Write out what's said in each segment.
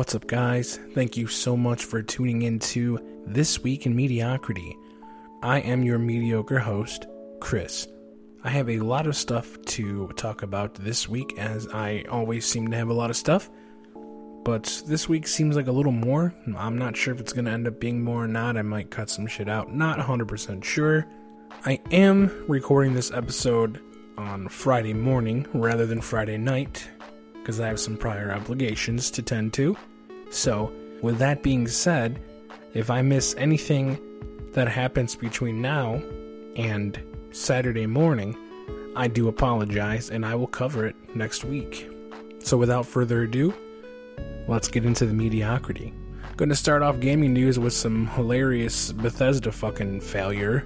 What's up, guys? Thank you so much for tuning into This Week in Mediocrity. I am your mediocre host, Chris. I have a lot of stuff to talk about this week, as I always seem to have a lot of stuff. But this week seems like a little more. I'm not sure if it's going to end up being more or not. I might cut some shit out. Not 100% sure. I am recording this episode on Friday morning rather than Friday night because I have some prior obligations to tend to. So, with that being said, if I miss anything that happens between now and Saturday morning, I do apologize and I will cover it next week. So, without further ado, let's get into the mediocrity. Going to start off gaming news with some hilarious Bethesda fucking failure.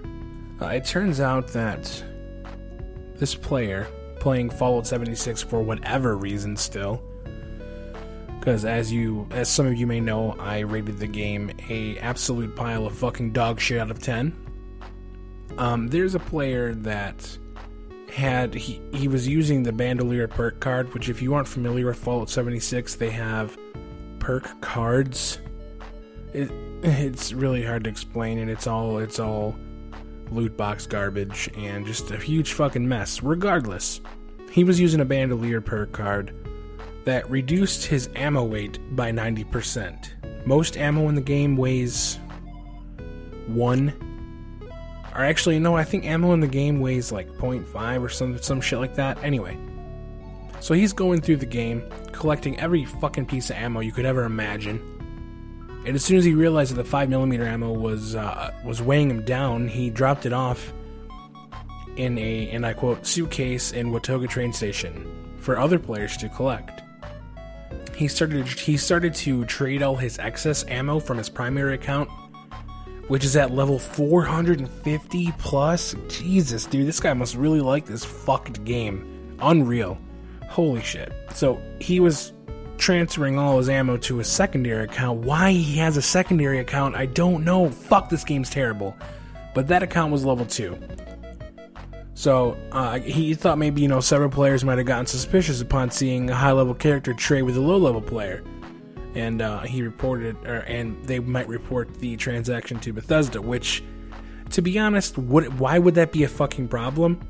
Uh, it turns out that this player playing Fallout 76 for whatever reason still because as you as some of you may know i rated the game a absolute pile of fucking dog shit out of 10 um, there's a player that had he, he was using the bandolier perk card which if you aren't familiar with fallout 76 they have perk cards. It, it's really hard to explain and it's all it's all loot box garbage and just a huge fucking mess. Regardless he was using a bandolier perk card that reduced his ammo weight by 90%. Most ammo in the game weighs 1. Or actually, no, I think ammo in the game weighs like 0.5 or some, some shit like that. Anyway. So he's going through the game, collecting every fucking piece of ammo you could ever imagine. And as soon as he realized that the 5mm ammo was, uh, was weighing him down, he dropped it off in a, and I quote, suitcase in Watoga train station for other players to collect he started he started to trade all his excess ammo from his primary account, which is at level 450 plus. Jesus, dude, this guy must really like this fucked game. Unreal. Holy shit. So he was transferring all his ammo to a secondary account. Why he has a secondary account, I don't know. Fuck, this game's terrible. But that account was level 2. So uh, he thought maybe you know several players might have gotten suspicious upon seeing a high-level character trade with a low-level player, and uh, he reported, or, and they might report the transaction to Bethesda. Which, to be honest, would why would that be a fucking problem?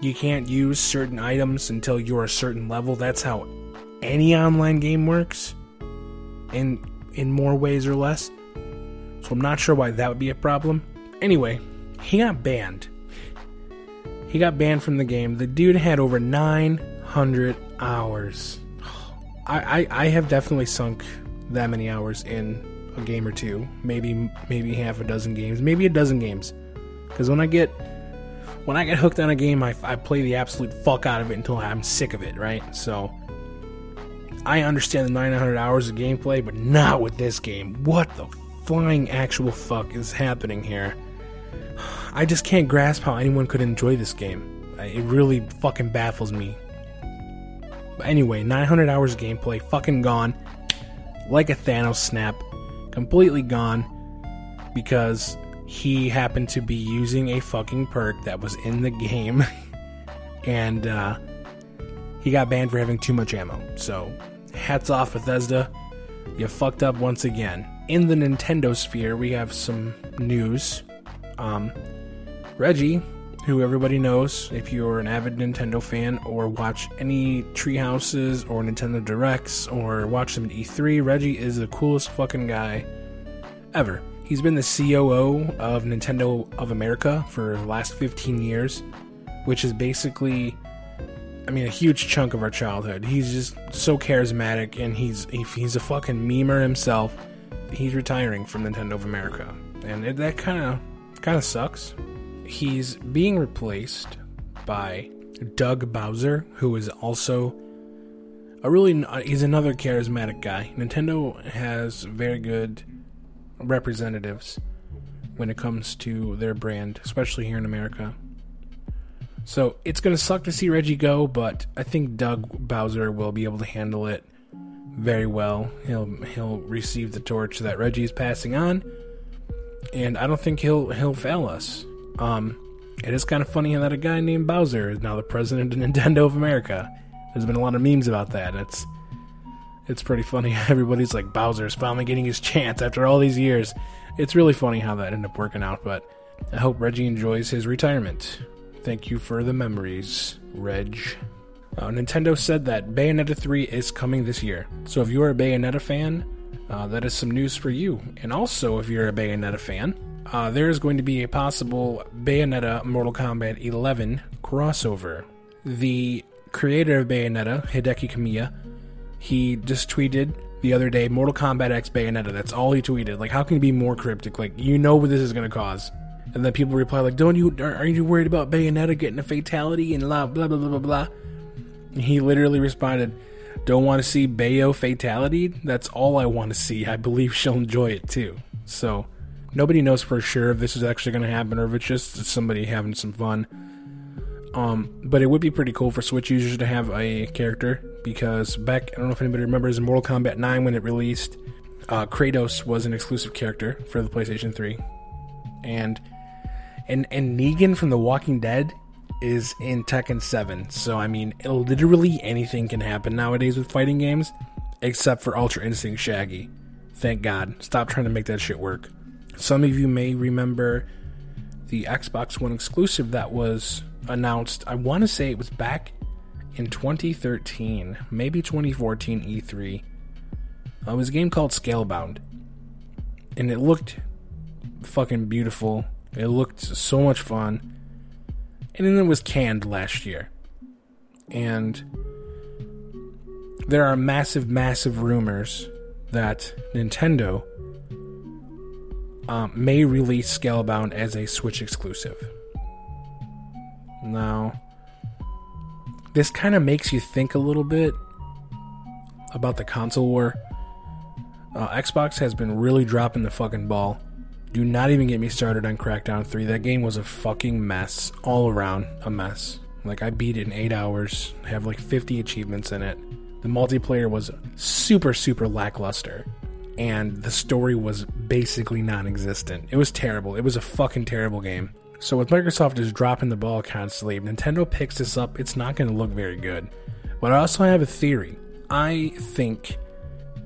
You can't use certain items until you're a certain level. That's how any online game works, in in more ways or less. So I'm not sure why that would be a problem. Anyway, he got banned he got banned from the game. The dude had over 900 hours. I, I, I have definitely sunk that many hours in a game or two. Maybe maybe half a dozen games. Maybe a dozen games. Because when I get when I get hooked on a game, I, I play the absolute fuck out of it until I'm sick of it, right? So I understand the 900 hours of gameplay, but not with this game. What the flying actual fuck is happening here? I just can't grasp how anyone could enjoy this game. It really fucking baffles me. But anyway, 900 hours gameplay, fucking gone. Like a Thanos snap. Completely gone. Because he happened to be using a fucking perk that was in the game. and uh, he got banned for having too much ammo. So, hats off, Bethesda. You fucked up once again. In the Nintendo sphere, we have some news. Um, Reggie, who everybody knows if you're an avid Nintendo fan or watch any Treehouses or Nintendo Directs or watch them at E3, Reggie is the coolest fucking guy ever. He's been the COO of Nintendo of America for the last 15 years, which is basically, I mean, a huge chunk of our childhood. He's just so charismatic and he's he's a fucking memer himself. He's retiring from Nintendo of America, and it, that kind of kind of sucks. He's being replaced by Doug Bowser, who is also a really uh, he's another charismatic guy. Nintendo has very good representatives when it comes to their brand, especially here in America. So it's going to suck to see Reggie go, but I think Doug Bowser will be able to handle it very well. He'll he'll receive the torch that Reggie is passing on, and I don't think he'll he'll fail us. Um, it is kind of funny that a guy named Bowser is now the president of Nintendo of America. There's been a lot of memes about that. It's It's pretty funny. Everybody's like, Bowser's finally getting his chance after all these years. It's really funny how that ended up working out, but I hope Reggie enjoys his retirement. Thank you for the memories, Reg. Uh, Nintendo said that Bayonetta 3 is coming this year. So if you're a Bayonetta fan, uh, that is some news for you. And also, if you're a Bayonetta fan, uh, there is going to be a possible Bayonetta Mortal Kombat 11 crossover. The creator of Bayonetta, Hideki Kamiya, he just tweeted the other day Mortal Kombat X Bayonetta. That's all he tweeted. Like, how can you be more cryptic? Like, you know what this is going to cause. And then people reply like, "Don't you? Are, you worried about Bayonetta getting a fatality and blah blah blah blah blah blah?" He literally responded, "Don't want to see Bayo fatality? That's all I want to see. I believe she'll enjoy it too." So nobody knows for sure if this is actually going to happen or if it's just somebody having some fun. Um, but it would be pretty cool for Switch users to have a character because back I don't know if anybody remembers Mortal Kombat 9 when it released, uh, Kratos was an exclusive character for the PlayStation 3, and and and Negan from The Walking Dead is in Tekken 7. So I mean, literally anything can happen nowadays with fighting games, except for Ultra Instinct Shaggy. Thank God. Stop trying to make that shit work. Some of you may remember the Xbox One exclusive that was announced. I want to say it was back in 2013, maybe 2014 E3. Uh, it was a game called Scalebound, and it looked fucking beautiful. It looked so much fun. And then it was canned last year. And there are massive, massive rumors that Nintendo um, may release Scalebound as a Switch exclusive. Now, this kind of makes you think a little bit about the console war. Uh, Xbox has been really dropping the fucking ball do not even get me started on Crackdown 3. That game was a fucking mess. All around, a mess. Like, I beat it in 8 hours, I have like 50 achievements in it. The multiplayer was super, super lackluster. And the story was basically non existent. It was terrible. It was a fucking terrible game. So, with Microsoft just dropping the ball constantly, if Nintendo picks this up, it's not going to look very good. But I also have a theory. I think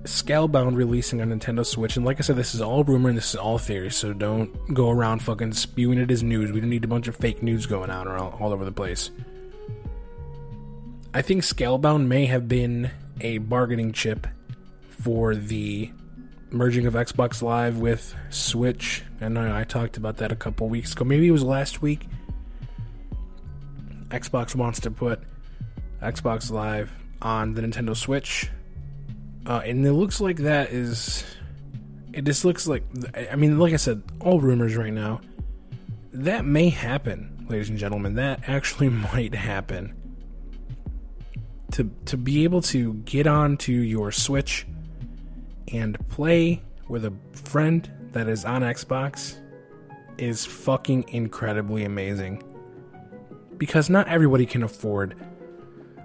Scalebound releasing on Nintendo Switch, and like I said, this is all rumor and this is all theory, so don't go around fucking spewing it as news. We don't need a bunch of fake news going out all, all over the place. I think Scalebound may have been a bargaining chip for the merging of Xbox Live with Switch, and I, I talked about that a couple weeks ago. Maybe it was last week. Xbox wants to put Xbox Live on the Nintendo Switch uh, and it looks like that is. It just looks like. I mean, like I said, all rumors right now. That may happen, ladies and gentlemen. That actually might happen. To, to be able to get onto your Switch and play with a friend that is on Xbox is fucking incredibly amazing. Because not everybody can afford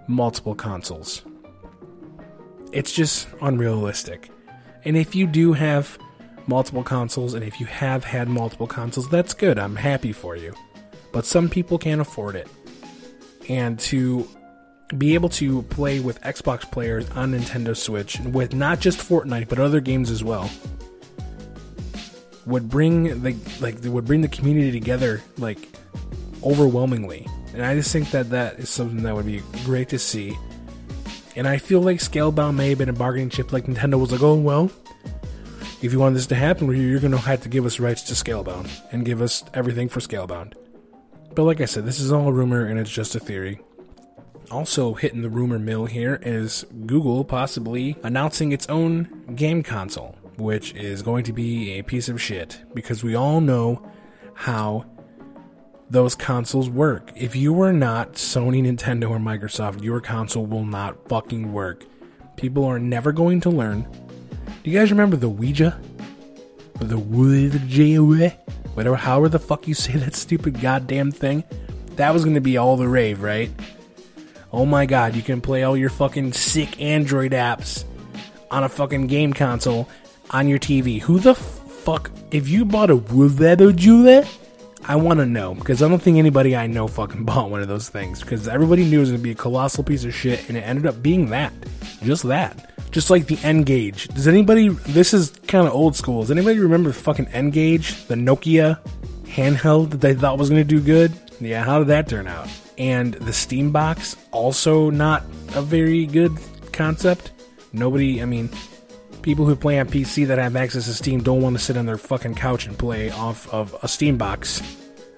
multiple consoles it's just unrealistic. And if you do have multiple consoles, and if you have had multiple consoles, that's good. I'm happy for you. But some people can't afford it. And to be able to play with Xbox players on Nintendo Switch with not just Fortnite but other games as well would bring the like would bring the community together like overwhelmingly. And I just think that that is something that would be great to see and I feel like Scalebound may have been a bargaining chip. Like Nintendo was like, oh well, if you want this to happen, you're to have to give us rights to Scalebound and give us everything for Scalebound. But like I said, this is all rumor and it's just a theory. Also hitting the rumor mill here is Google possibly announcing its own game console, which is going to be a piece of shit because we all know how those consoles work. If you are not Sony, Nintendo, or Microsoft, your console will not fucking work. People are never going to learn. Do you guys remember the Ouija? Or the Ouija? Whatever, however the fuck you say that stupid goddamn thing. That was gonna be all the rave, right? Oh my god, you can play all your fucking sick Android apps on a fucking game console on your TV. Who the fuck? If you bought a Ouija, I want to know because I don't think anybody I know fucking bought one of those things because everybody knew it was going to be a colossal piece of shit and it ended up being that. Just that. Just like the N-Gage. Does anybody, this is kind of old school. Does anybody remember fucking N-Gage? The Nokia handheld that they thought was going to do good? Yeah, how did that turn out? And the Steam Box, also not a very good concept. Nobody, I mean, people who play on PC that have access to Steam don't want to sit on their fucking couch and play off of a Steam box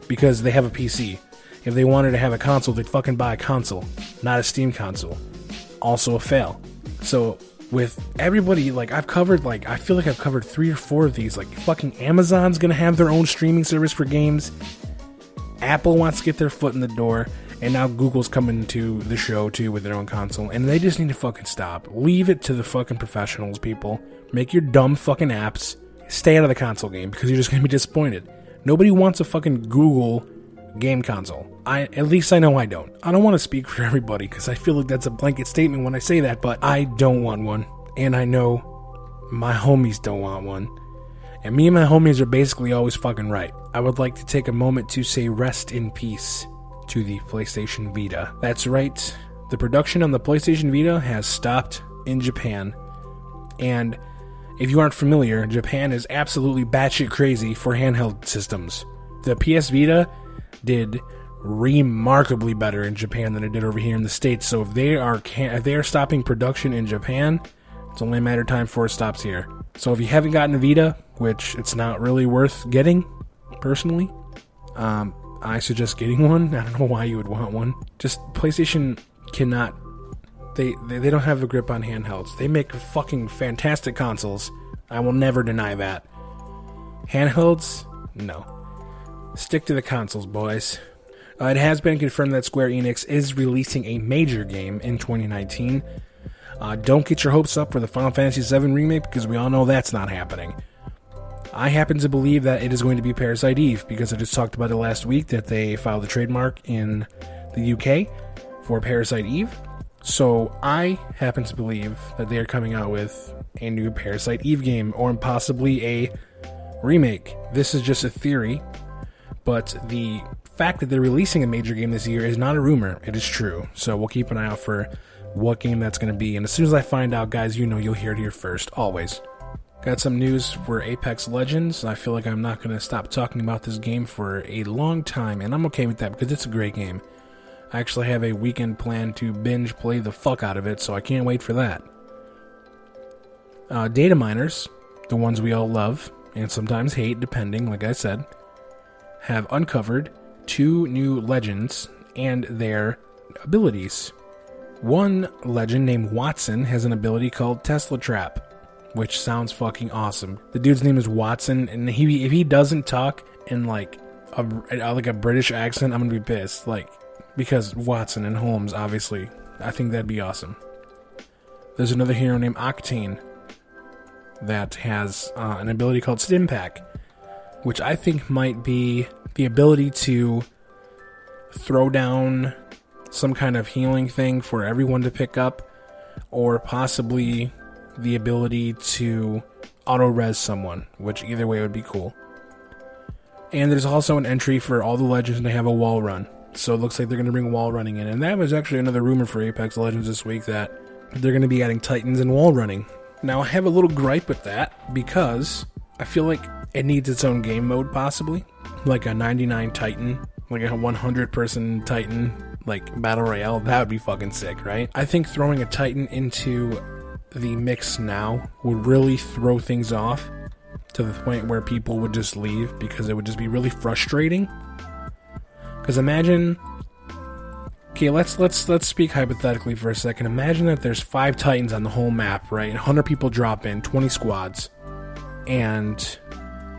because they have a PC. If they wanted to have a console, they'd fucking buy a console, not a Steam console. Also a fail. So with everybody, like I've covered, like I feel like I've covered three or four of these. Like fucking Amazon's gonna have their own streaming service for games. Apple wants to get their foot in the door. And now Google's coming to the show too with their own console, and they just need to fucking stop. Leave it to the fucking professionals, people. Make your dumb fucking apps. Stay out of the console game because you're just gonna be disappointed. Nobody wants a fucking Google game console. I at least I know I don't. I don't want to speak for everybody because I feel like that's a blanket statement when I say that, but I don't want one, and I know my homies don't want one. And me and my homies are basically always fucking right. I would like to take a moment to say rest in peace to the PlayStation Vita. That's right, the production on the PlayStation Vita has stopped in Japan. And if you aren't familiar, Japan is absolutely batshit crazy for handheld systems. The PS Vita did remarkably better in Japan than it did over here in the States. So if they are if they are stopping production in Japan, it's only a matter of time before it stops here. So if you haven't gotten a Vita, which it's not really worth getting, personally, um, I suggest getting one. I don't know why you would want one. Just PlayStation cannot. They, they, they don't have a grip on handhelds. They make fucking fantastic consoles. I will never deny that. Handhelds, no. Stick to the consoles, boys. Uh, it has been confirmed that Square Enix is releasing a major game in 2019. Uh, don't get your hopes up for the Final Fantasy VII remake because we all know that's not happening. I happen to believe that it is going to be Parasite Eve because I just talked about it last week that they filed a trademark in the UK for Parasite Eve. So I happen to believe that they are coming out with a new Parasite Eve game or possibly a remake. This is just a theory, but the fact that they're releasing a major game this year is not a rumor. It is true. So we'll keep an eye out for what game that's going to be. And as soon as I find out, guys, you know you'll hear it here first, always. Got some news for Apex Legends. I feel like I'm not going to stop talking about this game for a long time, and I'm okay with that because it's a great game. I actually have a weekend plan to binge play the fuck out of it, so I can't wait for that. Uh, data miners, the ones we all love and sometimes hate, depending, like I said, have uncovered two new legends and their abilities. One legend named Wattson has an ability called Tesla Trap which sounds fucking awesome. The dude's name is Wattson, and he if he doesn't talk in like a like a British accent, I'm gonna be pissed. Like because Watson and Holmes, obviously, I think that'd be awesome. There's another hero named Octane that has uh, an ability called Stimpak, which I think might be the ability to throw down some kind of healing thing for everyone to pick up, or possibly the ability to auto res someone, which either way would be cool. And there's also an entry for all the legends to have a wall run. So it looks like they're going to bring wall running in. And that was actually another rumor for Apex Legends this week that they're going to be adding Titans and wall running. Now, I have a little gripe with that because I feel like it needs its own game mode, possibly. Like a 99 Titan, like a 100 person Titan, like Battle Royale. That would be fucking sick, right? I think throwing a Titan into the mix now would really throw things off to the point where people would just leave because it would just be really frustrating. Because imagine, okay, let's let's let's speak hypothetically for a second. Imagine that there's five titans on the whole map, right? 100 people drop in, 20 squads, and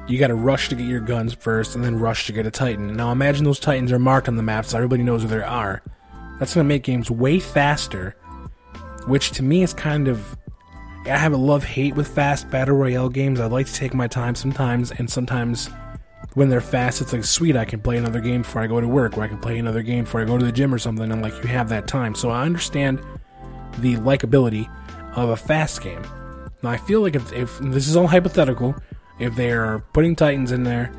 you got to rush to get your guns first, and then rush to get a titan. Now imagine those titans are marked on the map, so everybody knows where they are. That's gonna make games way faster, which to me is kind of I have a love hate with fast battle royale games. I like to take my time sometimes, and sometimes when they're fast, it's like sweet. I can play another game before I go to work, or I can play another game before I go to the gym or something. I'm like, you have that time, so I understand the likability of a fast game. Now, I feel like if, if this is all hypothetical, if they are putting Titans in there,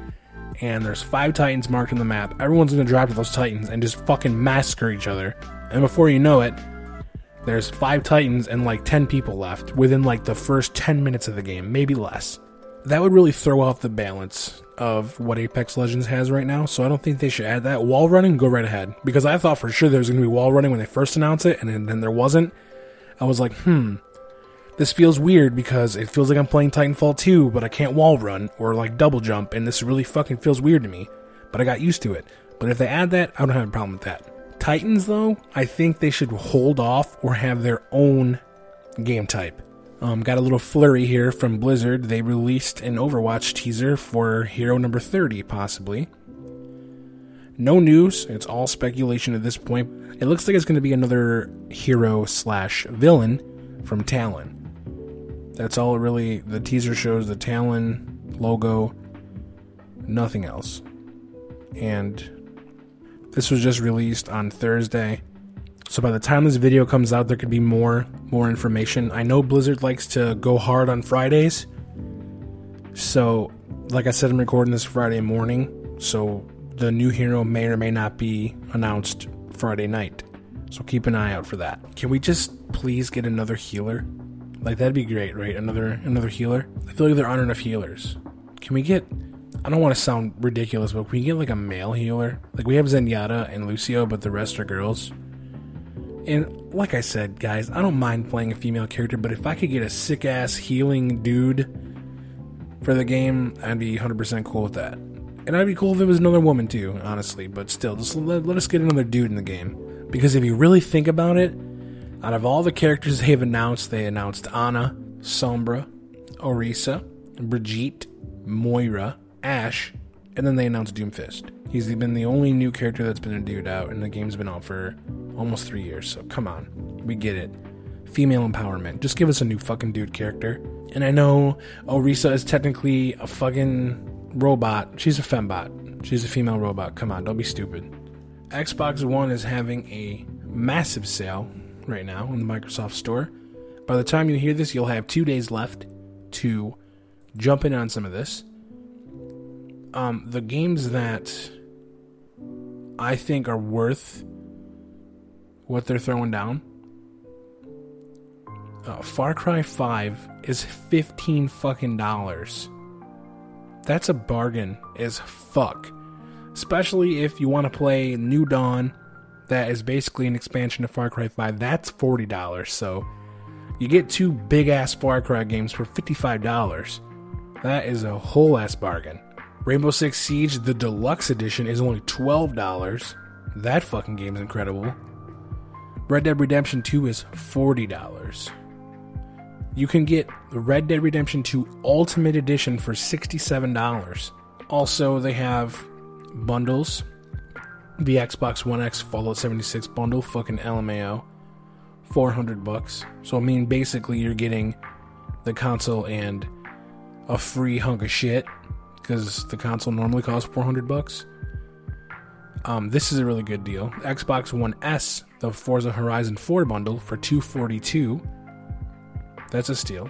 and there's five Titans marked on the map. Everyone's gonna drive to those Titans and just fucking massacre each other. And before you know it, there's five Titans and like 10 people left within like the first 10 minutes of the game, maybe less. That would really throw off the balance of what Apex Legends has right now, so I don't think they should add that. Wall running, go right ahead. Because I thought for sure there was going to be wall running when they first announced it, and then, there wasn't. I was like, hmm, this feels weird because it feels like I'm playing Titanfall 2, but I can't wall run or like double jump, and this really fucking feels weird to me. But I got used to it. But if they add that, I don't have a problem with that. Titans, though, I think they should hold off or have their own game type. Um, got a little flurry here from Blizzard. They released an Overwatch teaser for Hero number 30, possibly. No news. It's all speculation at this point. It looks like it's going to be another hero slash villain from Talon. That's all really. The teaser shows the Talon logo, nothing else. And this was just released on Thursday. So by the time this video comes out, there could be more more information. I know Blizzard likes to go hard on Fridays. So, like I said, I'm recording this Friday morning. So the new hero may or may not be announced Friday night. So keep an eye out for that. Can we just please get another healer? Like that'd be great, right? Another another healer. I feel like there aren't enough healers. Can we get I don't want to sound ridiculous, but can we get like a male healer? Like we have Zenyatta and Lucio, but the rest are girls. And like I said, guys, I don't mind playing a female character, but if I could get a sick ass healing dude for the game, I'd be 100% cool with that. And I'd be cool if it was another woman too, honestly, but still, just let, let us get another dude in the game. Because if you really think about it, out of all the characters they've announced, they announced Ana, Sombra, Orisa, Brigitte, Moira, Ashe, and then they announced Doomfist. He's been the only new character that's been dude out, and the game's been out for almost three years, so come on. We get it. Female empowerment. Just give us a new fucking dude character. And I know Orisa is technically a fucking robot. She's a fembot. She's a female robot. Come on, don't be stupid. Xbox One is having a massive sale right now in the Microsoft Store. By the time you hear this, you'll have two days left to jump in on some of this um, the games that I think are worth what they're throwing down. Uh, Far Cry 5 is 15 fucking dollars. That's a bargain as fuck. Especially if you want to play New Dawn, that is basically an expansion of Far Cry 5. That's $40. So you get two big ass Far Cry games for $55. That is a whole ass bargain. Rainbow Six Siege, the deluxe edition, is only $12. That fucking game is incredible. Red Dead Redemption 2 is $40. You can get Red Dead Redemption 2 Ultimate Edition for $67. Also, they have bundles. The Xbox One X Fallout 76 bundle, fucking LMAO, 400 bucks. So I mean basically you're getting the console and a free hunk of shit because the console normally costs 400 bucks. Um, this is a really good deal. Xbox One S, the Forza Horizon 4 bundle for 242. That's a steal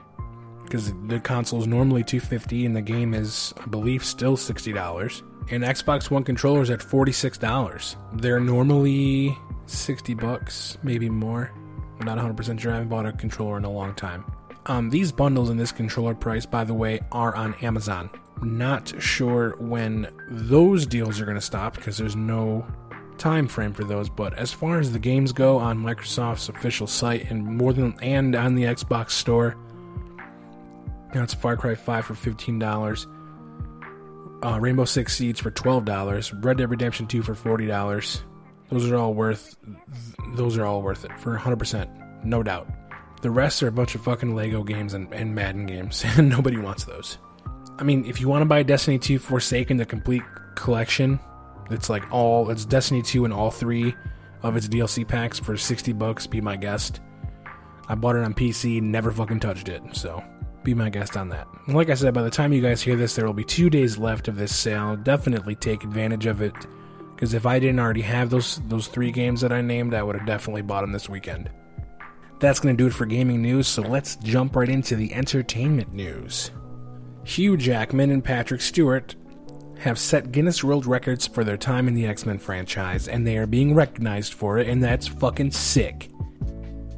because the console is normally 250 and the game is, I believe, still $60. And Xbox One controllers at $46. They're normally 60 bucks, maybe more. I'm not 100% sure. I haven't bought a controller in a long time. Um, these bundles and this controller price, by the way, are on Amazon. Not sure when those deals are going to stop because there's no time frame for those. But as far as the games go on Microsoft's official site and more than and on the Xbox Store, that's Far Cry 5 for fifteen dollars. Uh, Rainbow Six Siege for twelve dollars. Red Dead Redemption 2 for forty dollars. Those are all worth. Those are all worth it for hundred percent, no doubt. The rest are a bunch of fucking Lego games and, and Madden games, and nobody wants those. I mean, if you want to buy Destiny 2 Forsaken, the complete collection, it's like all, it's Destiny 2 and all three of its DLC packs for 60 bucks, be my guest. I bought it on PC, never fucking touched it, so be my guest on that. like I said, by the time you guys hear this, there will be two days left of this sale. Definitely take advantage of it, because if I didn't already have those those three games that I named, I would have definitely bought them this weekend. That's going to do it for gaming news, so let's jump right into the entertainment news. Hugh Jackman and Patrick Stewart have set Guinness World Records for their time in the X Men franchise, and they are being recognized for it, and that's fucking sick.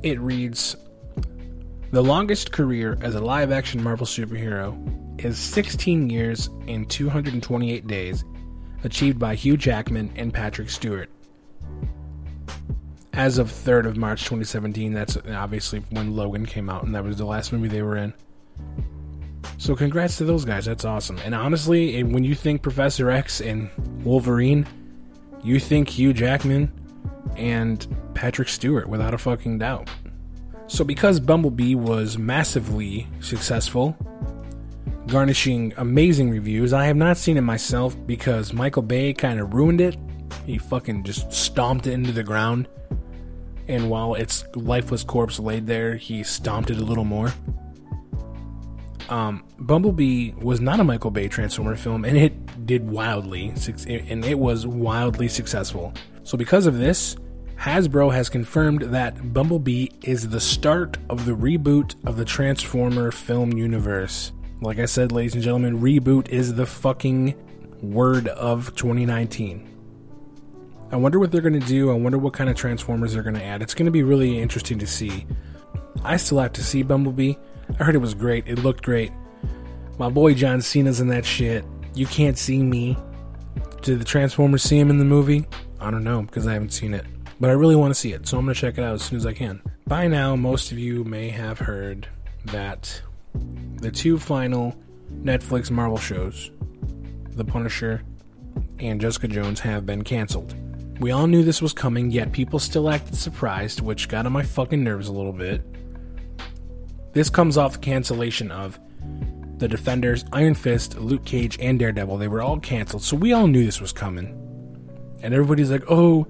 It reads The longest career as a live action Marvel superhero is 16 years and 228 days, achieved by Hugh Jackman and Patrick Stewart. As of 3rd of March 2017, that's obviously when Logan came out, and that was the last movie they were in. So congrats to those guys. That's awesome. And honestly, when you think Professor X and Wolverine, you think Hugh Jackman and Patrick Stewart without a fucking doubt. So because Bumblebee was massively successful, garnishing amazing reviews, I have not seen it myself because Michael Bay kind of ruined it. He fucking just stomped it into the ground. And while its lifeless corpse laid there, he stomped it a little more. Um, Bumblebee was not a Michael Bay Transformer film, and it did wildly, and it was wildly successful. So, because of this, Hasbro has confirmed that Bumblebee is the start of the reboot of the Transformer film universe. Like I said, ladies and gentlemen, reboot is the fucking word of 2019. I wonder what they're going to do. I wonder what kind of Transformers they're going to add. It's going to be really interesting to see. I still have to see Bumblebee. I heard it was great. It looked great. My boy John Cena's in that shit. You can't see me. Did the Transformers see him in the movie? I don't know because I haven't seen it. But I really want to see it, so I'm going to check it out as soon as I can. By now, most of you may have heard that the two final Netflix Marvel shows, The Punisher and Jessica Jones, have been canceled. We all knew this was coming, yet people still acted surprised, which got on my fucking nerves a little bit. This comes off cancellation of The Defenders, Iron Fist, Luke Cage, and Daredevil. They were all canceled, so we all knew this was coming. And everybody's like, "Oh,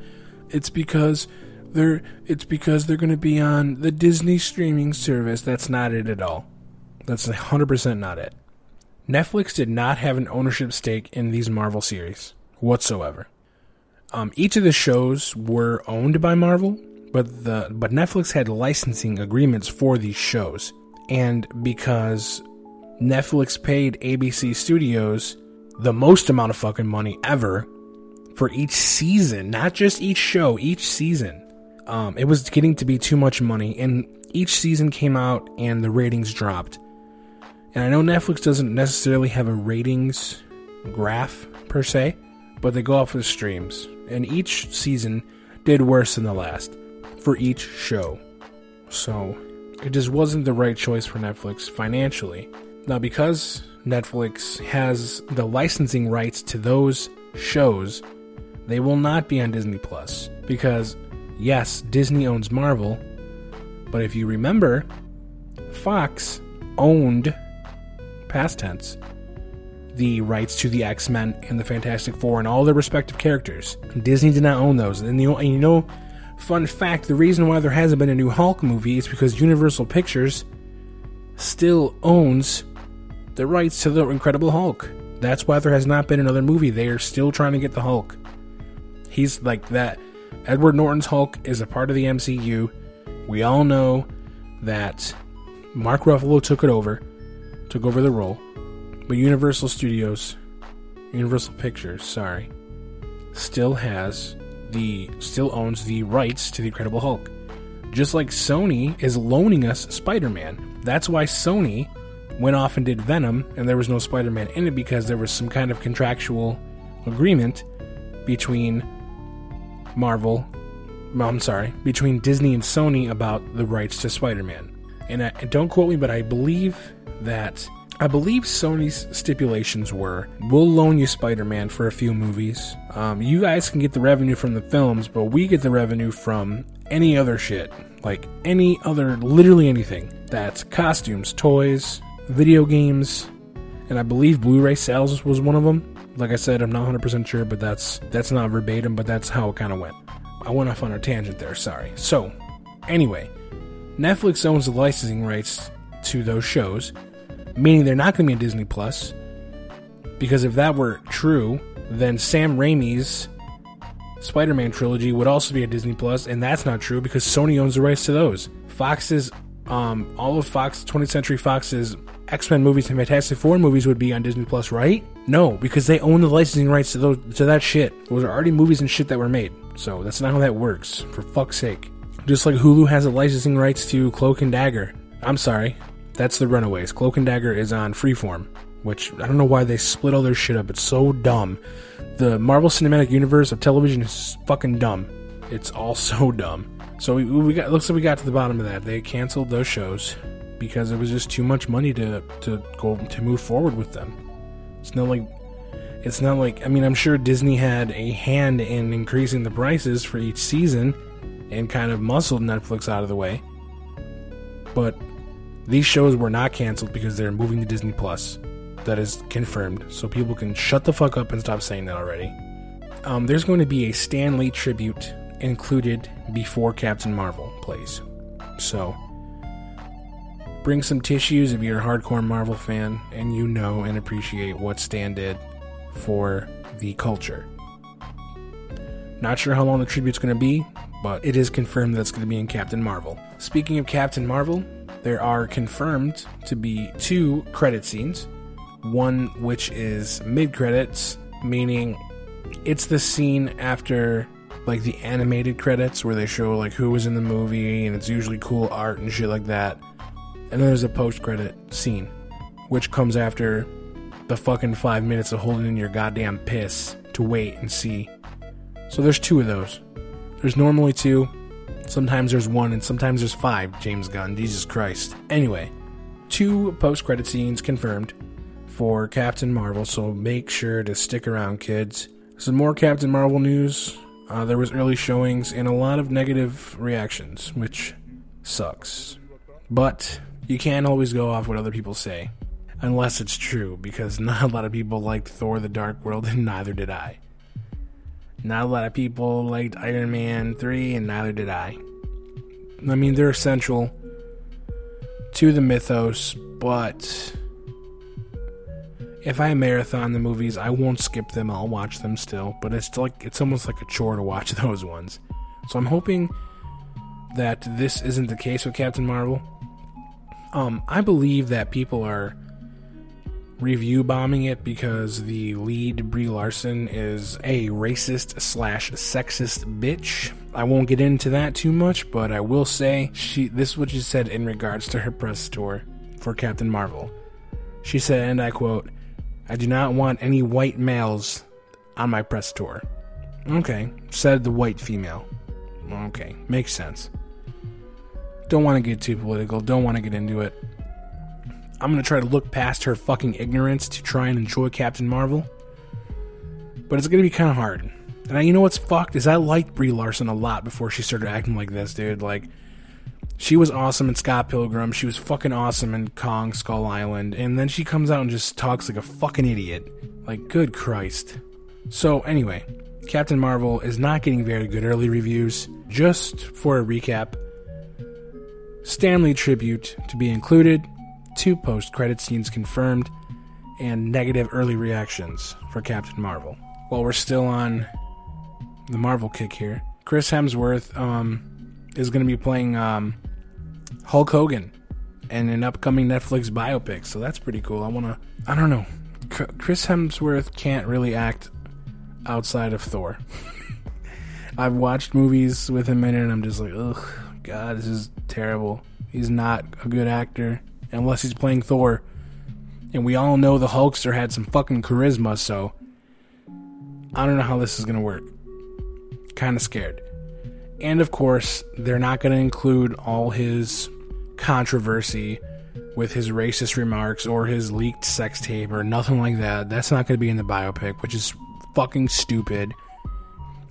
it's because they're it's because they're going to be on the Disney streaming service." That's not it at all. That's 100% not it. Netflix did not have an ownership stake in these Marvel series whatsoever. Um, each of the shows were owned by Marvel, but the but Netflix had licensing agreements for these shows, and because Netflix paid ABC Studios the most amount of fucking money ever for each season, not just each show, each season. Um, it was getting to be too much money, and each season came out and the ratings dropped. And I know Netflix doesn't necessarily have a ratings graph per se, but they go off of streams, and each season did worse than the last for each show. So it just wasn't the right choice for Netflix financially. Now, because Netflix has the licensing rights to those shows, they will not be on Disney Plus. Because, yes, Disney owns Marvel, but if you remember, Fox owned, past tense, the rights to the X Men and the Fantastic Four and all their respective characters. Disney did not own those. And, the, and you know, Fun fact the reason why there hasn't been a new Hulk movie is because Universal Pictures still owns the rights to the Incredible Hulk. That's why there has not been another movie. They are still trying to get the Hulk. He's like that. Edward Norton's Hulk is a part of the MCU. We all know that Mark Ruffalo took it over, took over the role. But Universal Studios, Universal Pictures, sorry, still has the still owns the rights to the Incredible Hulk. Just like Sony is loaning us Spider-Man. That's why Sony went off and did Venom and there was no Spider-Man in it because there was some kind of contractual agreement between Marvel I'm sorry, between Disney and Sony about the rights to Spider-Man. And I, don't quote me, but I believe that I believe Sony's stipulations were we'll loan you Spider Man for a few movies. Um, you guys can get the revenue from the films, but we get the revenue from any other shit. Like any other, literally anything. That's costumes, toys, video games, and I believe Blu ray sales was one of them. Like I said, I'm not 100% sure, but that's that's not verbatim, but that's how it kind of went. I went off on a tangent there, sorry. So, anyway, Netflix owns the licensing rights to those shows meaning they're not going to be in Disney Plus. Because if that were true, then Sam Raimi's Spider Man trilogy would also be at Disney Plus, and that's not true because Sony owns the rights to those. Fox's, um, all of Fox, 20th Century Fox's X Men movies and Fantastic Four movies would be on Disney Plus, right? No, because they own the licensing rights to those to that shit. Those are already movies and shit that were made. So that's not how that works. For fuck's sake. Just like Hulu has the licensing rights to Cloak and Dagger. I'm sorry, that's the Runaways. Cloak and Dagger is on Freeform, which I don't know why they split all their shit up. It's so dumb. The Marvel Cinematic Universe of television is fucking dumb. It's all so dumb. So we, we got looks like we got to the bottom of that. They canceled those shows because it was just too much money to to go to move forward with them. It's not like it's not like I mean I'm sure Disney had a hand in increasing the prices for each season and kind of muscled Netflix out of the way. But these shows were not canceled because they're moving to Disney Plus. That is confirmed. So people can shut the fuck up and stop saying that already. Um, there's going to be a Stan Lee tribute included before Captain Marvel plays. So, bring some tissues if you're a hardcore Marvel fan and you know and appreciate what Stan did for the culture. Not sure how long the tribute's going to be, but it is confirmed that it's going to be in Captain Marvel. Speaking of Captain Marvel, there are confirmed to be two credit scenes. One which is mid credits, meaning it's the scene after like the animated credits where they show like who was in the movie and it's usually cool art and shit like that. And then there's a post credit scene, which comes after the fucking five minutes of holding in your goddamn piss to wait and see. So there's two of those. There's normally two. Sometimes there's one, and sometimes there's five. James Gunn, Jesus Christ. Anyway, two post credit scenes confirmed for Captain Marvel, so make sure to stick around, kids. Some more Captain Marvel news. Uh, there was early showings and a lot of negative reactions, which sucks. But you can't always go off what other people say, unless it's true, because not a lot of people liked Thor: The Dark World, and neither did I. Not a lot of people liked Iron Man 3, and neither did I. I mean, they're essential to the mythos, but if I marathon the movies, I won't skip them. I'll watch them still, but it's like it's almost like a chore to watch those ones. So I'm hoping that this isn't the case with Captain Marvel. Um, I believe that people are review bombing it because the lead Brie Larson is a racist slash sexist bitch. I won't get into that too much, but I will say she this is what she said in regards to her press tour for Captain Marvel. She said, and I quote, I do not want any white males on my press tour. Okay, said the white female. Okay, makes sense. Don't want to get too political, don't want to get into it. I'm to try to look past her fucking ignorance to try and enjoy Captain Marvel. But it's to be kind of hard. And I, you know what's fucked is I liked Brie Larson a lot before she started acting like this, dude. Like, she was awesome in Scott Pilgrim. She was fucking awesome in Kong Skull Island. And then she comes out and just talks like a fucking idiot. Like, good Christ. So, anyway, Captain Marvel is not getting very good early reviews. Just for a recap Stan Lee tribute to be included, two post credit scenes confirmed, and negative early reactions for Captain Marvel. While we're still on the Marvel kick here, Chris Hemsworth um, is going to be playing um, Hulk Hogan in an upcoming Netflix biopic. So that's pretty cool. I want to, I don't know. Chris Hemsworth can't really act outside of Thor. I've watched movies with him in it and I'm just like, ugh, God, this is terrible. He's not a good actor unless he's playing Thor. And we all know the Hulkster had some fucking charisma, so I don't know how this is going to work. Kind of scared. And of course, they're not going to include all his controversy with his racist remarks or his leaked sex tape or nothing like that. That's not going to be in the biopic, which is fucking stupid.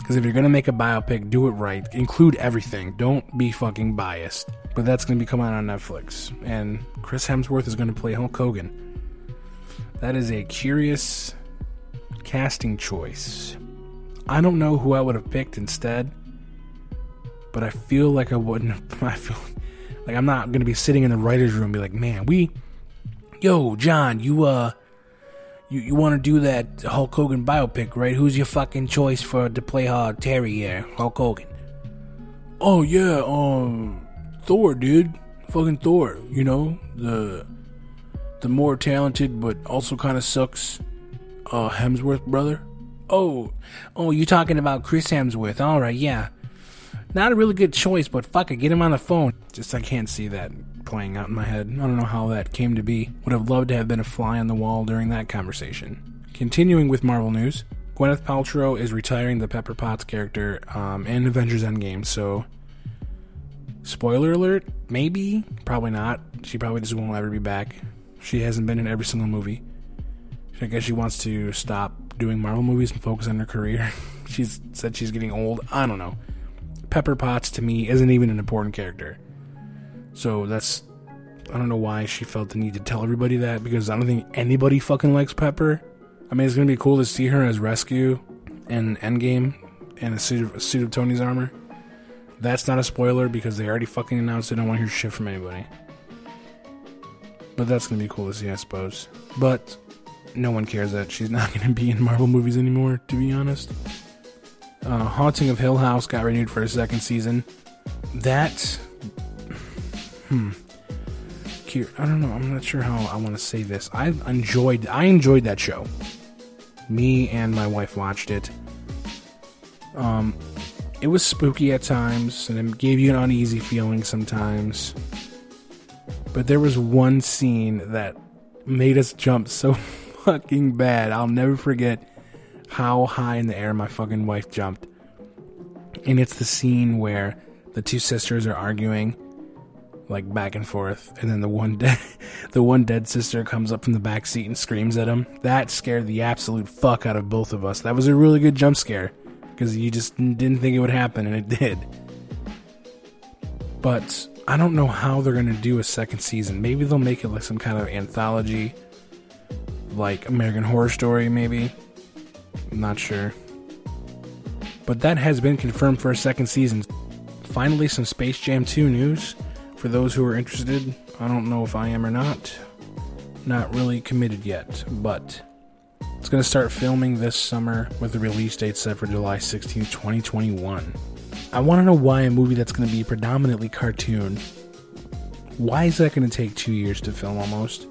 Because if you're to make a biopic, do it right. Include everything. Don't be fucking biased. But that's to be coming out on Netflix. And Chris Hemsworth is to play Hulk Hogan. That is a curious casting choice. I don't know who I would have picked instead but I feel like I wouldn't. I feel like I'm not gonna be sitting in the writers' room and be like, man, we, yo, John, you uh, you you want to do that Hulk Hogan biopic, right? Who's your fucking choice for to play hard Terry here, Hulk Hogan? Oh yeah, um, Thor, dude, fucking Thor. You know the the more talented but also kind of sucks uh, Hemsworth brother. Oh, oh, you talking about Chris Hemsworth? All right, yeah. Not a really good choice, but fuck it, get him on the phone. Just I can't see that playing out in my head. I don't know how that came to be. Would have loved to have been a fly on the wall during that conversation. Continuing with Marvel news, Gwyneth Paltrow is retiring the Pepper Potts character um, in Avengers Endgame. So, spoiler alert, maybe, probably not. She probably just won't ever be back. She hasn't been in every single movie. I guess she wants to stop doing Marvel movies and focus on her career. she's said she's getting old. I don't know. Pepper Potts to me isn't even an important character. So that's I don't know why she felt the need to tell everybody that because I don't think anybody fucking likes Pepper. I mean, it's gonna be cool to see her as Rescue in Endgame in a suit of, a suit of Tony's armor. That's not a spoiler because they already fucking announced they don't want to hear shit from anybody. But that's gonna be cool to see, I suppose. But no one cares that she's not gonna be in Marvel movies anymore, to be honest. Uh, Haunting of Hill House got renewed for a second season. That, hmm. I don't know. I'm not sure how I want to say this. I enjoyed. I enjoyed that show. Me and my wife watched it. Um, it was spooky at times, and it gave you an uneasy feeling sometimes. But there was one scene that made us jump so fucking bad. I'll never forget how high in the air my fucking wife jumped. And it's the scene where the two sisters are arguing like back and forth and then the one dead the one dead sister comes up from the back seat and screams at him. That scared the absolute fuck out of both of us. That was a really good jump scare because you just didn't think it would happen and it did. But I don't know how they're going to do a second season. Maybe they'll make it like some kind of anthology like American Horror Story maybe. I'm not sure. But that has been confirmed for a second season. Finally, some Space Jam 2 news. For those who are interested, I don't know if I am or not. Not really committed yet, but it's going to start filming this summer with the release date set for July 16, 2021. I want to know why a movie that's going to be predominantly cartoon, why is that going to take two years to film almost?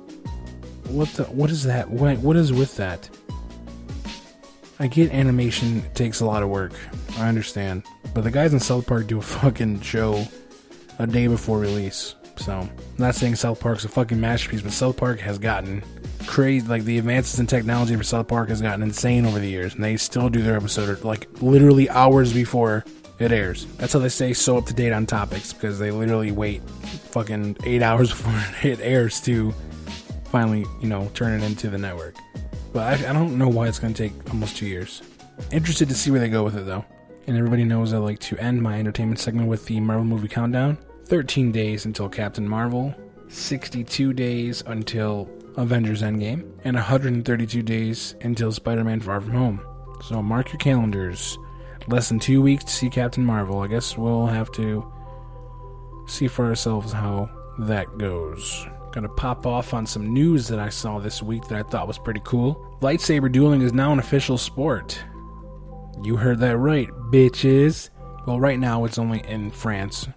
What the? What is that? What, what is with that? I get animation takes a lot of work. I understand. But the guys in South Park do a fucking show a day before release. So, I'm not saying South Park's a fucking masterpiece, but South Park has gotten crazy. Like, the advances in technology for South Park has gotten insane over the years, and they still do their episode, like, literally hours before it airs. That's how they stay so up to date on topics, because they literally wait fucking eight hours before it airs to finally, you know, turn it into the network. But I, I don't know why it's going to take almost two years. Interested to see where they go with it, though. And everybody knows I like to end my entertainment segment with the Marvel movie countdown. 13 days until Captain Marvel, 62 days until Avengers Endgame, and 132 days until Spider Man Far From Home. So mark your calendars. Less than two weeks to see Captain Marvel. I guess we'll have to see for ourselves how that goes. Gonna pop off on some news that I saw this week that I thought was pretty cool. Lightsaber dueling is now an official sport. You heard that right, bitches. Well, right now it's only in France.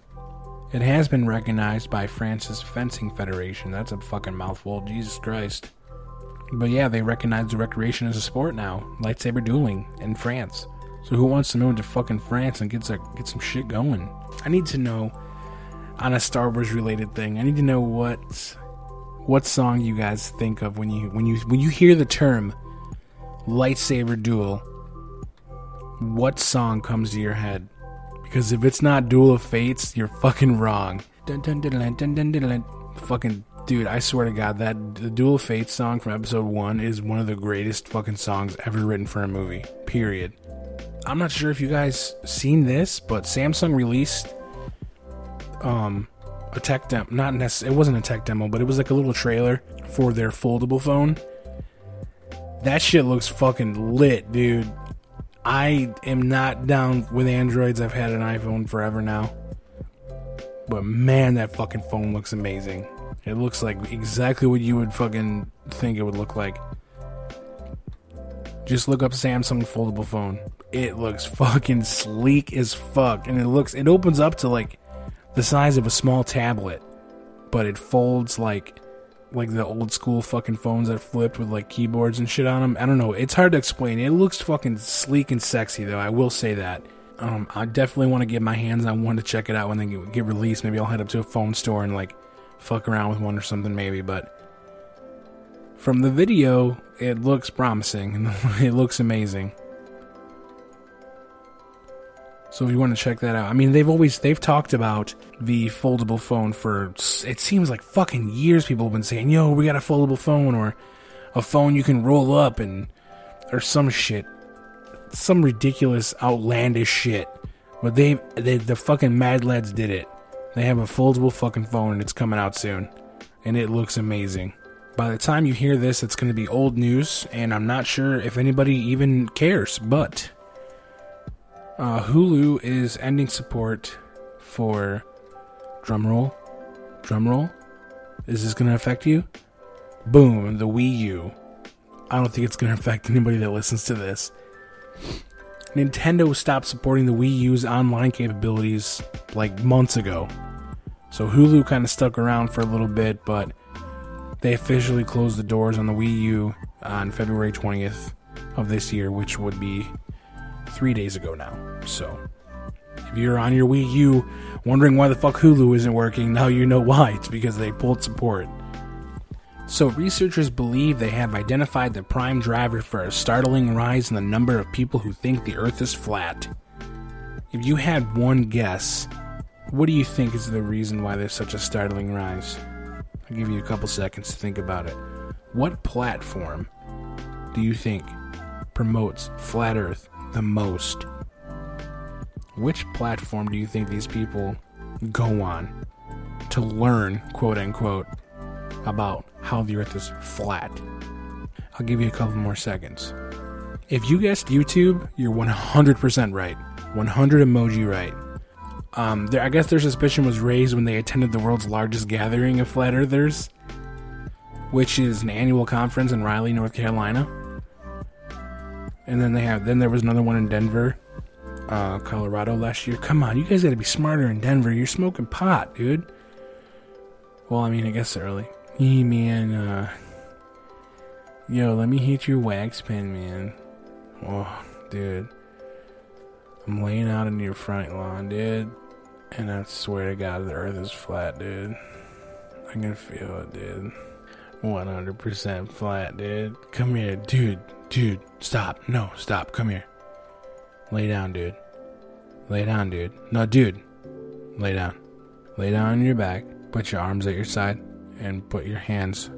It has been recognized by France's Fencing Federation. That's a fucking mouthful, Jesus Christ. But yeah, they recognize the recreation as a sport now. Lightsaber dueling in France. So who wants to move to fucking France and get some, get some shit going? I need to know on a Star Wars related thing. I need to know what what song you guys think of when you when you when you hear the term lightsaber duel. What song comes to your head? Because if it's not Duel of Fates, you're fucking wrong. Dun, dun, dun. Fucking dude, I swear to God, that the Duel of Fates song from episode one is one of the greatest fucking songs ever written for a movie. Period. I'm not sure if you guys seen this, but Samsung released um a tech demo. Not necessarily, it wasn't a tech demo, but it was like a little trailer for their foldable phone. That shit looks fucking lit, dude. I am not down with Androids. I've had an iPhone forever now. But man, that fucking phone looks amazing. It looks like exactly what you would fucking think it would look like. Just look up Samsung foldable phone. It looks fucking sleek as fuck. And it looks, it opens up to like the size of a small tablet, but it folds like like the old school fucking phones that flipped with like keyboards and shit on them. I don't know. It's hard to explain. It looks fucking sleek and sexy though. I will say that. Um, I definitely want to get my hands on one to check it out when they get, get released. Maybe I'll head up to a phone store and like fuck around with one or something maybe. But from the video, it looks promising it looks amazing. So if you want to check that out, I mean, they've always they've talked about the foldable phone for it seems like fucking years. People have been saying, "Yo, we got a foldable phone or a phone you can roll up and or some shit, some ridiculous, outlandish shit." But they, they the fucking Mad Lads did it. They have a foldable fucking phone and it's coming out soon, and it looks amazing. By the time you hear this, it's going to be old news, and I'm not sure if anybody even cares, but uh, Hulu is ending support for drumroll, drumroll. Is this going to affect you? Boom, the Wii U. I don't think it's going to affect anybody that listens to this. Nintendo stopped supporting the Wii U's online capabilities like months ago. So Hulu kind of stuck around for a little bit, but they officially closed the doors on the Wii U on February 20th of this year, which would be three days ago now. So, if you're on your Wii U wondering why the fuck Hulu isn't working, now you know why. It's because they pulled support. So, researchers believe they have identified the prime driver for a startling rise in the number of people who think the Earth is flat. If you had one guess, what do you think is the reason why there's such a startling rise? I'll give you a couple seconds to think about it. What platform do you think promotes flat Earth the most? Which platform do you think these people go on to learn, quote unquote, about how the earth is flat? I'll give you a couple more seconds. If you guessed YouTube, you're 100% right. 100 emoji right. Um, there, I guess their suspicion was raised when they attended the world's largest gathering of flat earthers, which is an annual conference in Raleigh, North Carolina and then they have then there was another one in Denver, uh, Colorado last year. Come on, you guys got to be smarter in Denver. You're smoking pot, dude. Well, I mean, I guess early. Hey, man, uh, yo, let me hit your wax pen, man. Oh, dude. I'm laying out in your front lawn, dude. And I swear to God, the earth is flat, dude. I can feel it, dude. 100% flat, dude. Come here, dude. Dude, stop. No, stop. Come here. Lay down, dude. Lay down, dude. No, dude. Lay down. Lay down on your back. Put your arms at your side and put your hands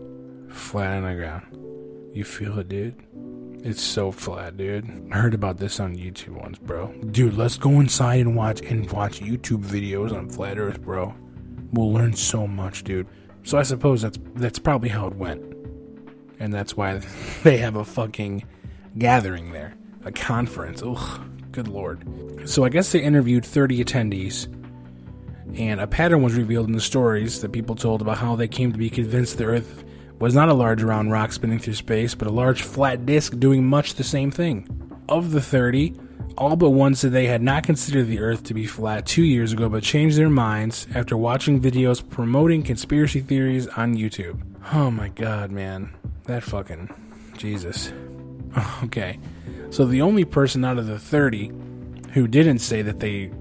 flat on the ground. You feel it, dude? It's so flat, dude. I heard about this on YouTube once, bro. Dude, let's go inside and watch and watch YouTube videos on flat Earth, bro. We'll learn so much, dude. So I suppose that's that's probably how it went and that's why they have a fucking gathering there, a conference. Ugh, good lord. So I guess they interviewed 30 attendees, and a pattern was revealed in the stories that people told about how they came to be convinced the Earth was not a large round rock spinning through space, but a large flat disk doing much the same thing. Of the 30, all but one said they had not considered the Earth to be flat two years ago, but changed their minds after watching videos promoting conspiracy theories on YouTube. Oh my god, man. That fucking Jesus. Okay. So the only person out of the 30 who didn't say that they,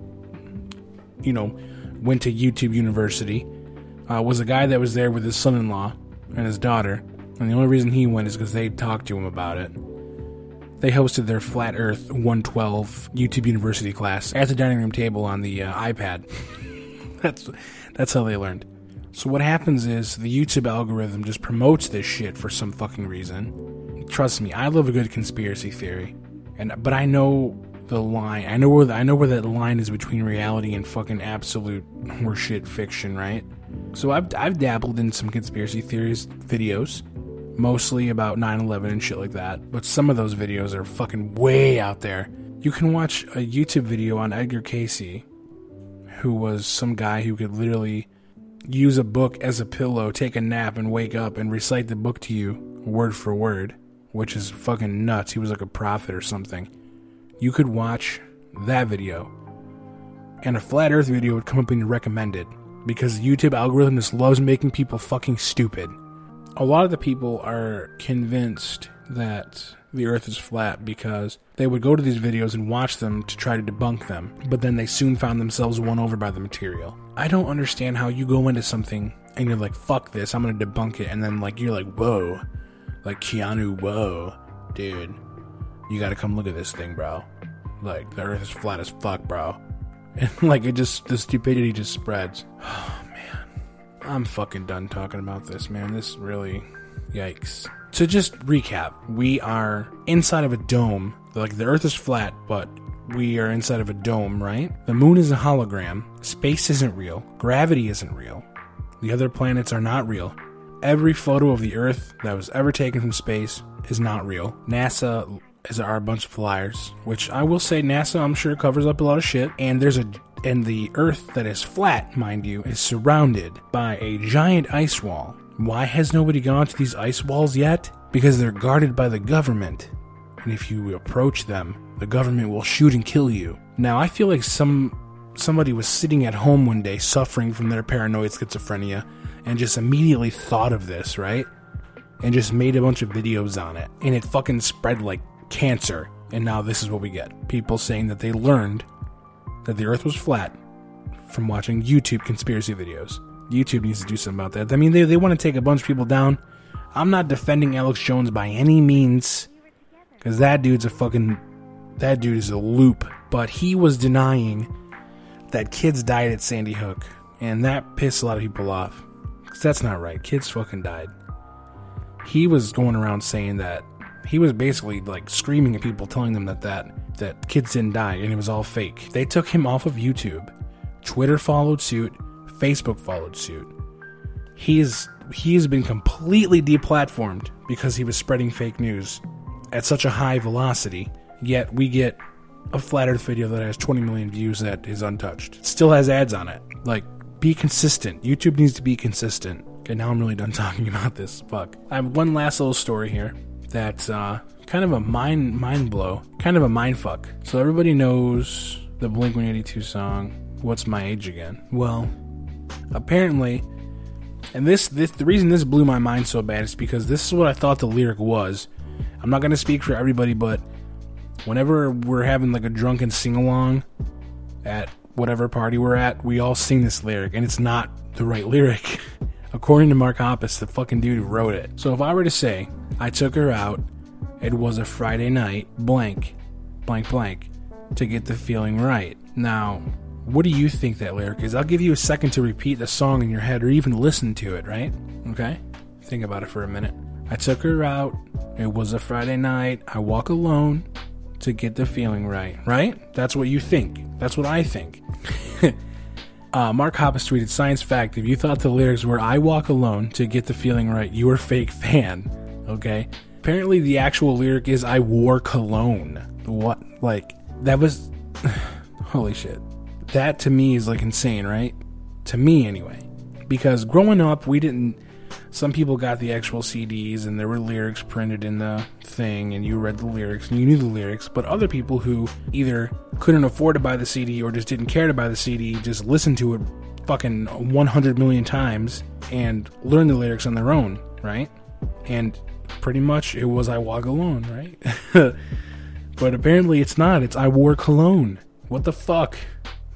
you know, went to YouTube University uh, was a guy that was there with his son in law and his daughter. And the only reason he went is because they talked to him about it. They hosted their Flat Earth 112 YouTube University class at the dining room table on the uh, iPad. that's that's how they learned. So what happens is the YouTube algorithm just promotes this shit for some fucking reason. Trust me, I love a good conspiracy theory, and but I know the line. I know where the, I know where that line is between reality and fucking absolute horseshit fiction, right? So I've I've dabbled in some conspiracy theories videos, mostly about 9/11 and shit like that. But some of those videos are fucking way out there. You can watch a YouTube video on Edgar Cayce, who was some guy who could literally use a book as a pillow, take a nap, and wake up and recite the book to you word for word, which is fucking nuts. He was like a prophet or something. You could watch that video, and a flat earth video would come up in your recommended because the YouTube algorithm just loves making people fucking stupid. a lot of the people are convinced that the earth is flat because they would go to these videos and watch them to try to debunk them, but then they soon found themselves won over by the material. I don't understand how you go into something and you're like, fuck this, I'm gonna debunk it, and then like you're like, whoa, like Keanu, whoa, dude, you gotta come look at this thing, bro. Like the earth is flat as fuck, bro. And like it just the stupidity just spreads. Oh man. I'm fucking done talking about this, man. This really yikes. To just recap, we are inside of a dome. Like the earth is flat, but we are inside of a dome, right? The moon is a hologram. Space isn't real. Gravity isn't real. The other planets are not real. Every photo of the Earth that was ever taken from space is not real. NASA is a bunch of liars, which I will say NASA I'm sure covers up a lot of shit. And there's a and the Earth that is flat, mind you, is surrounded by a giant ice wall. Why has nobody gone to these ice walls yet? Because they're guarded by the government. And if you approach them, the government will shoot and kill you. Now I feel like some somebody was sitting at home one day suffering from their paranoid schizophrenia and just immediately thought of this, right? And just made a bunch of videos on it. And it fucking spread like cancer. And now this is what we get people saying that they learned that the earth was flat from watching YouTube conspiracy videos. YouTube needs to do something about that. I mean, they, they want to take a bunch of people down. I'm not defending Alex Jones by any means, because that dude's a fucking. That dude is a loop. But he was denying that kids died at Sandy Hook, and that pissed a lot of people off. Because that's not right. Kids fucking died. He was going around saying that he was basically like screaming at people, telling them that that that kids didn't die and it was all fake. They took him off of YouTube. Twitter followed suit. Facebook followed suit. He's he has been completely deplatformed because he was spreading fake news at such a high velocity. Yet we get a flat Earth video that has 20 million views that is untouched. It still has ads on it. Like, be consistent. YouTube needs to be consistent. Okay, now I'm really done talking about this. Fuck. I have one last little story here that's uh, kind of a mind mind blow, kind of a mind fuck. So everybody knows the Blink 182 song, "What's My Age Again." Well, apparently, and this this the reason this blew my mind so bad is because this is what I thought the lyric was. I'm not to speak for everybody, but whenever we're having like a drunken sing along at whatever party we're at, we all sing this lyric, and it's not the right lyric. According to Mark Hoppus, the fucking dude who wrote it. So if I were to say, I took her out, it was a Friday night, blank, blank, blank, to get the feeling right. Now, what do you think that lyric is? I'll give you a second to repeat the song in your head or even listen to it, right? Okay? Think about it for a minute. I took her out, it was a Friday night, I walk alone to get the feeling right, right? That's what you think. That's what I think. Uh, Mark Hoppus tweeted, Science fact, if you thought the lyrics were I walk alone to get the feeling right, you were fake fan. Okay? Apparently, the actual lyric is I wore cologne. What? Like, that was. holy shit. That to me is like insane, right? To me, anyway. Because growing up, we didn't some people got the actual CDs and there were lyrics printed in the thing and you read the lyrics and you knew the lyrics, but other people who either couldn't afford to buy the CD or just didn't care to buy the CD just listened to it fucking 100 million times and learned the lyrics on their own, right? And pretty much it was I Walk Alone, right? but apparently it's not. It's I Wore Cologne. What the fuck?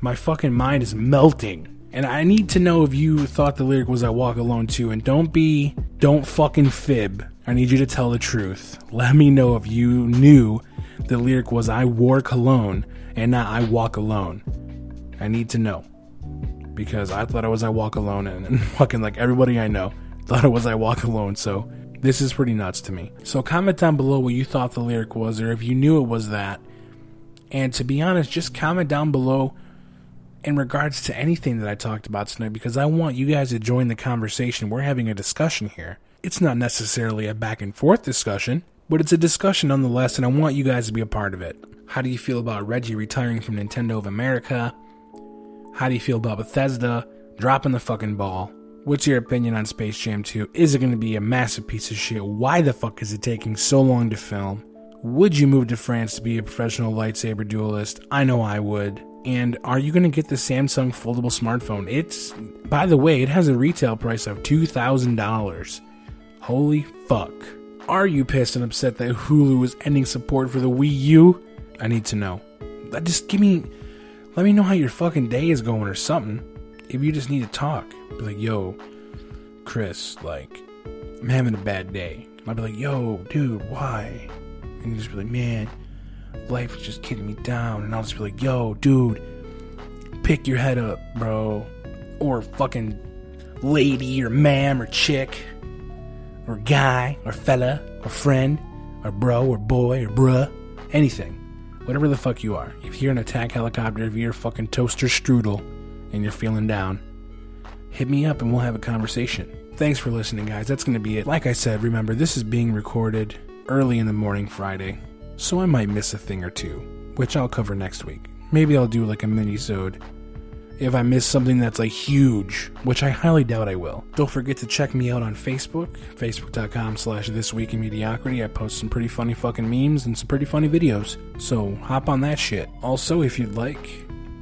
My fucking mind is melting. And I need to know if you thought the lyric was I walk alone too. And don't be, don't fucking fib. I need you to tell the truth. Let me know if you knew the lyric was I wore cologne and not I walk alone. I need to know. Because I thought it was I walk alone and, and fucking like everybody I know thought it was I walk alone. So this is pretty nuts to me. So comment down below what you thought the lyric was or if you knew it was that. And to be honest, just comment down below in regards to anything that I talked about tonight because I want you guys to join the conversation. We're having a discussion here. It's not necessarily a back and forth discussion, but it's a discussion nonetheless, and I want you guys to be a part of it. How do you feel about Reggie retiring from Nintendo of America? How do you feel about Bethesda dropping the fucking ball? What's your opinion on Space Jam 2? Is it going to be a massive piece of shit? Why the fuck is it taking so long to film? Would you move to France to be a professional lightsaber duelist? I know I would. And are you going to get the Samsung foldable smartphone? It's, by the way, it has a retail price of $2,000. Holy fuck. Are you pissed and upset that Hulu is ending support for the Wii U? I need to know. Just give me, let me know how your fucking day is going or something. If you just need to talk, be like, yo, Chris, like, I'm having a bad day. I'll be like, yo, dude, why? And you just be like, man, life is just getting me down. And I'll just be like, yo, dude, pick your head up, bro. Or fucking lady or ma'am or chick or guy or fella or friend or bro or boy or bruh. Anything. Whatever the fuck you are. If you're an attack helicopter, if you're a fucking toaster strudel and you're feeling down, hit me up and we'll have a conversation. Thanks for listening, guys. That's going to be it. Like I said, remember, this is being recorded early in the morning Friday, so I might miss a thing or two, which I'll cover next week. Maybe I'll do like a mini-sode if I miss something that's like huge, which I highly doubt I will. Don't forget to check me out on Facebook, facebook.com slash this week in mediocrity. I post some pretty funny fucking memes and some pretty funny videos. So hop on that shit. Also, if you'd like,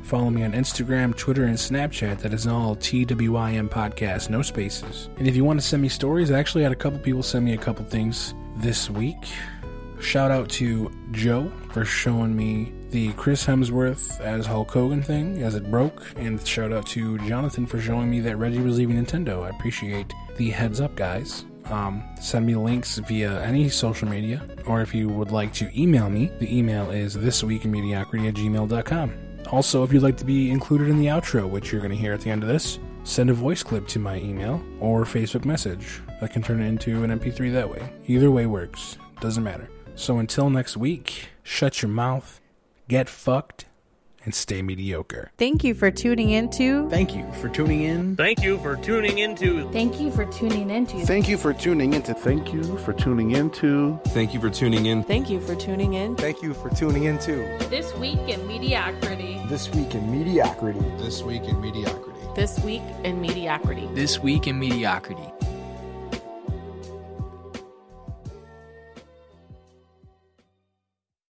follow me on Instagram, Twitter, and Snapchat. That is all TWIM podcast, no spaces. And if you want to send me stories, I actually had a couple people send me a couple things this week. Shout out to Joe for showing me the Chris Hemsworth as Hulk Hogan thing as it broke, and shout out to Jonathan for showing me that Reggie was leaving Nintendo. I appreciate the heads up, guys. Um, send me links via any social media, or if you would like to email me, the email is thisweekinmediocrity at gmail.com. Also, if you'd like to be included in the outro, which you're going to hear at the end of this, send a voice clip to my email or Facebook message. I can turn it into an MP3 that way. Either way works. Doesn't matter. So until next week, shut your mouth, get fucked, and stay mediocre. Thank you for tuning in to Thank you for tuning in. Thank you for tuning into Thank you for tuning into Thank you for tuning into. Thank you for tuning into Thank you for tuning in. Thank you for tuning in Thank you for tuning into This Week in Mediocrity. This Week in Mediocrity. This week in mediocrity. This Week in Mediocrity. This Week in Mediocrity.